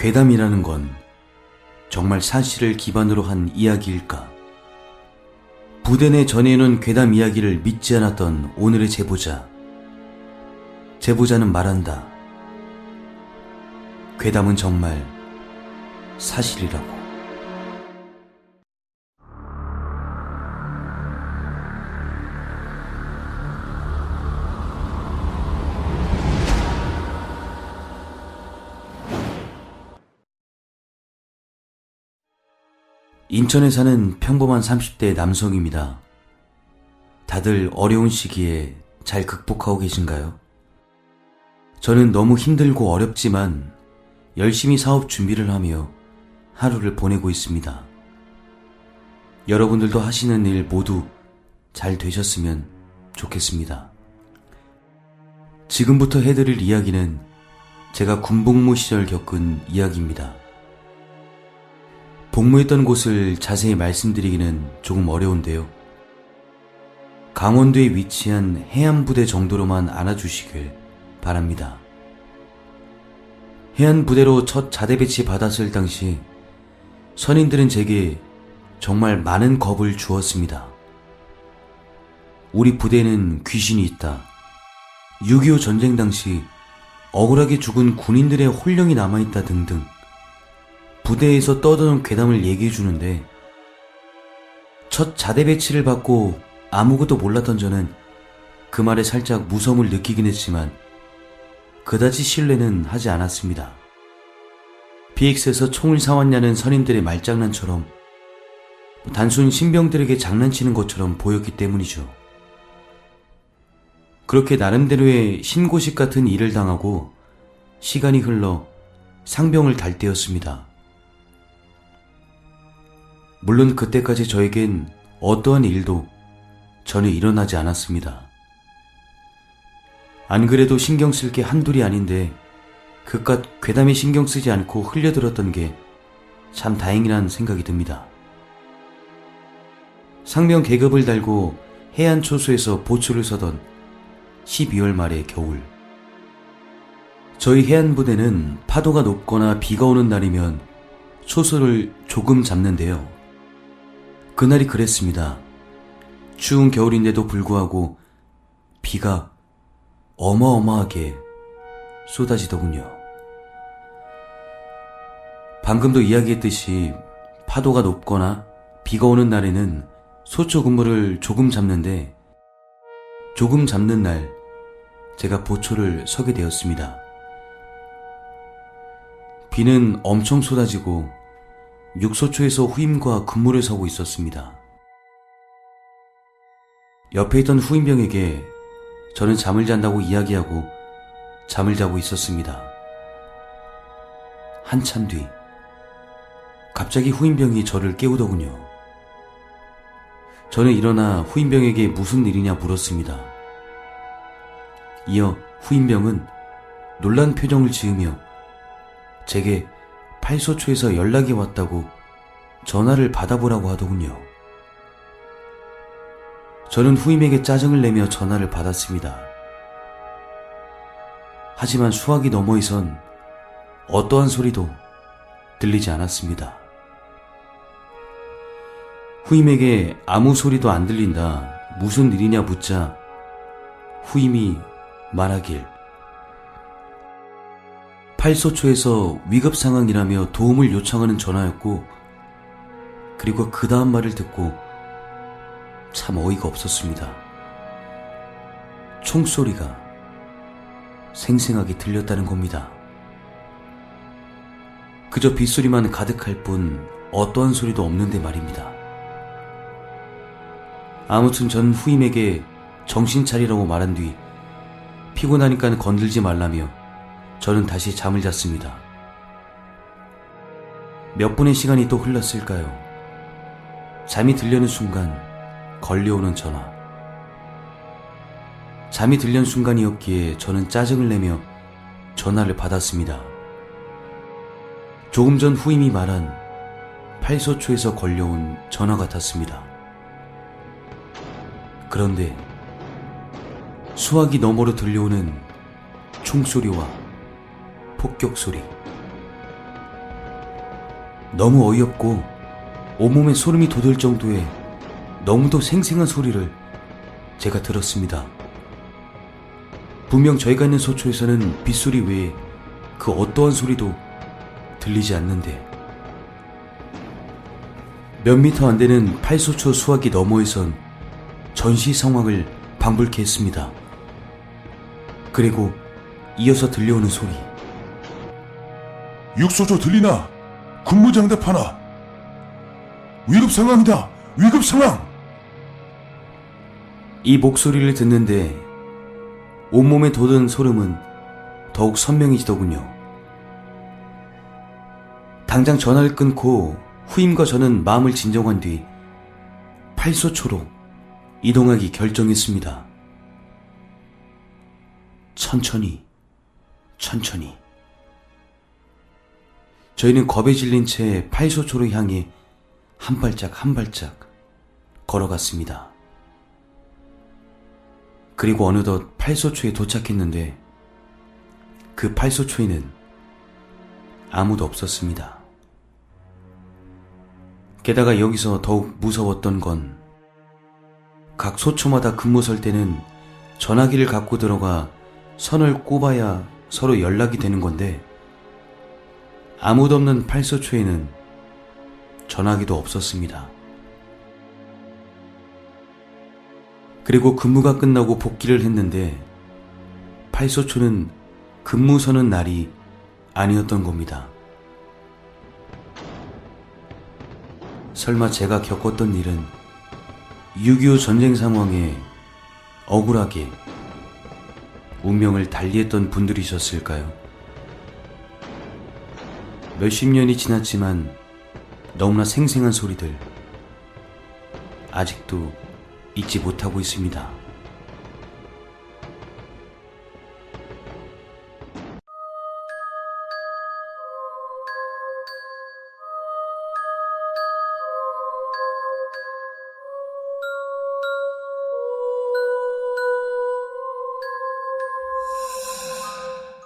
괴담이라는 건 정말 사실을 기반으로 한 이야기일까? 부대 내 전해놓은 괴담 이야기를 믿지 않았던 오늘의 제보자. 제보자는 말한다. 괴담은 정말 사실이라고. 인천에 사는 평범한 30대 남성입니다. 다들 어려운 시기에 잘 극복하고 계신가요? 저는 너무 힘들고 어렵지만 열심히 사업 준비를 하며 하루를 보내고 있습니다. 여러분들도 하시는 일 모두 잘 되셨으면 좋겠습니다. 지금부터 해드릴 이야기는 제가 군복무 시절 겪은 이야기입니다. 복무했던 곳을 자세히 말씀드리기는 조금 어려운데요. 강원도에 위치한 해안부대 정도로만 알아주시길 바랍니다. 해안부대로 첫 자대 배치 받았을 당시 선인들은 제게 정말 많은 겁을 주었습니다. 우리 부대는 귀신이 있다. 6.25 전쟁 당시 억울하게 죽은 군인들의 홀령이 남아있다 등등. 부대에서 떠드는 괴담을 얘기해 주는데 첫 자대 배치를 받고 아무것도 몰랐던 저는 그 말에 살짝 무서움을 느끼긴 했지만 그다지 신뢰는 하지 않았습니다. BX에서 총을 사왔냐는 선임들의 말장난처럼 단순 신병들에게 장난치는 것처럼 보였기 때문이죠. 그렇게 나름대로의 신고식 같은 일을 당하고 시간이 흘러 상병을 달 때였습니다. 물론 그때까지 저에겐 어떠한 일도 전혀 일어나지 않았습니다. 안 그래도 신경 쓸 게 한둘이 아닌데 그깟 괴담에 신경 쓰지 않고 흘려들었던 게 참 다행이란 생각이 듭니다. 상명 계급을 달고 해안 초소에서 보초를 서던 12월 말의 겨울. 저희 해안 부대는 파도가 높거나 비가 오는 날이면 초소를 조금 잡는데요. 그날이 그랬습니다. 추운 겨울인데도 불구하고 비가 어마어마하게 쏟아지더군요. 방금도 이야기했듯이 파도가 높거나 비가 오는 날에는 소초 근무를 조금 잡는데 조금 잡는 날 제가 보초를 서게 되었습니다. 비는 엄청 쏟아지고 육소초에서 후임과 근무를 서고 있었습니다. 옆에 있던 후임병에게 저는 잠을 잔다고 이야기하고 잠을 자고 있었습니다. 한참 뒤, 갑자기 후임병이 저를 깨우더군요. 저는 일어나 후임병에게 무슨 일이냐 물었습니다. 이어 후임병은 놀란 표정을 지으며 제게 팔소초에서 연락이 왔다고 전화를 받아보라고 하더군요. 저는 후임에게 짜증을 내며 전화를 받았습니다. 하지만 수화기 너머에선 어떠한 소리도 들리지 않았습니다. 후임에게 아무 소리도 안 들린다. 무슨 일이냐 묻자 후임이 말하길 팔소초에서 위급 상황이라며 도움을 요청하는 전화였고, 그리고 그 다음 말을 듣고 참 어이가 없었습니다. 총소리가 생생하게 들렸다는 겁니다. 그저 빗소리만 가득할 뿐 어떠한 소리도 없는데 말입니다. 아무튼 전 후임에게 정신 차리라고 말한 뒤 피곤하니까 건들지 말라며 저는 다시 잠을 잤습니다. 몇 분의 시간이 또 흘렀을까요? 잠이 들려는 순간 걸려오는 전화. 잠이 들려는 순간이었기에 저는 짜증을 내며 전화를 받았습니다. 조금 전 후임이 말한 팔소초에서 걸려온 전화 같았습니다. 그런데 수화기 너머로 들려오는 총소리와 폭격 소리. 너무 어이없고 온몸에 소름이 돋을 정도의 너무도 생생한 소리를 제가 들었습니다. 분명 저희가 있는 소초에서는 빗소리 외에 그 어떠한 소리도 들리지 않는데 몇 미터 안 되는 팔소초 수화기 너머에선 전시 상황을 방불케 했습니다. 그리고 이어서 들려오는 소리. 육소조 들리나? 군무장답하나? 위급 상황이다! 위급 상황! 이 목소리를 듣는데 온몸에 돋은 소름은 더욱 선명해지더군요. 당장 전화를 끊고 후임과 저는 마음을 진정한 뒤 팔소초로 이동하기 결정했습니다. 천천히, 천천히. 저희는 겁에 질린 채 팔소초로 향해 한 발짝 한 발짝 걸어갔습니다. 그리고 어느덧 팔소초에 도착했는데 그 팔소초에는 아무도 없었습니다. 게다가 여기서 더욱 무서웠던 건 각 소초마다 근무 설 때는 전화기를 갖고 들어가 선을 꼽아야 서로 연락이 되는 건데 아무도 없는 팔소초에는 전화기도 없었습니다. 그리고 근무가 끝나고 복귀를 했는데 팔소초는 근무 서는 날이 아니었던 겁니다. 설마 제가 겪었던 일은 6.25 전쟁 상황에 억울하게 운명을 달리했던 분들이셨을까요? 몇십 년이 지났지만 너무나 생생한 소리들 아직도 잊지 못하고 있습니다.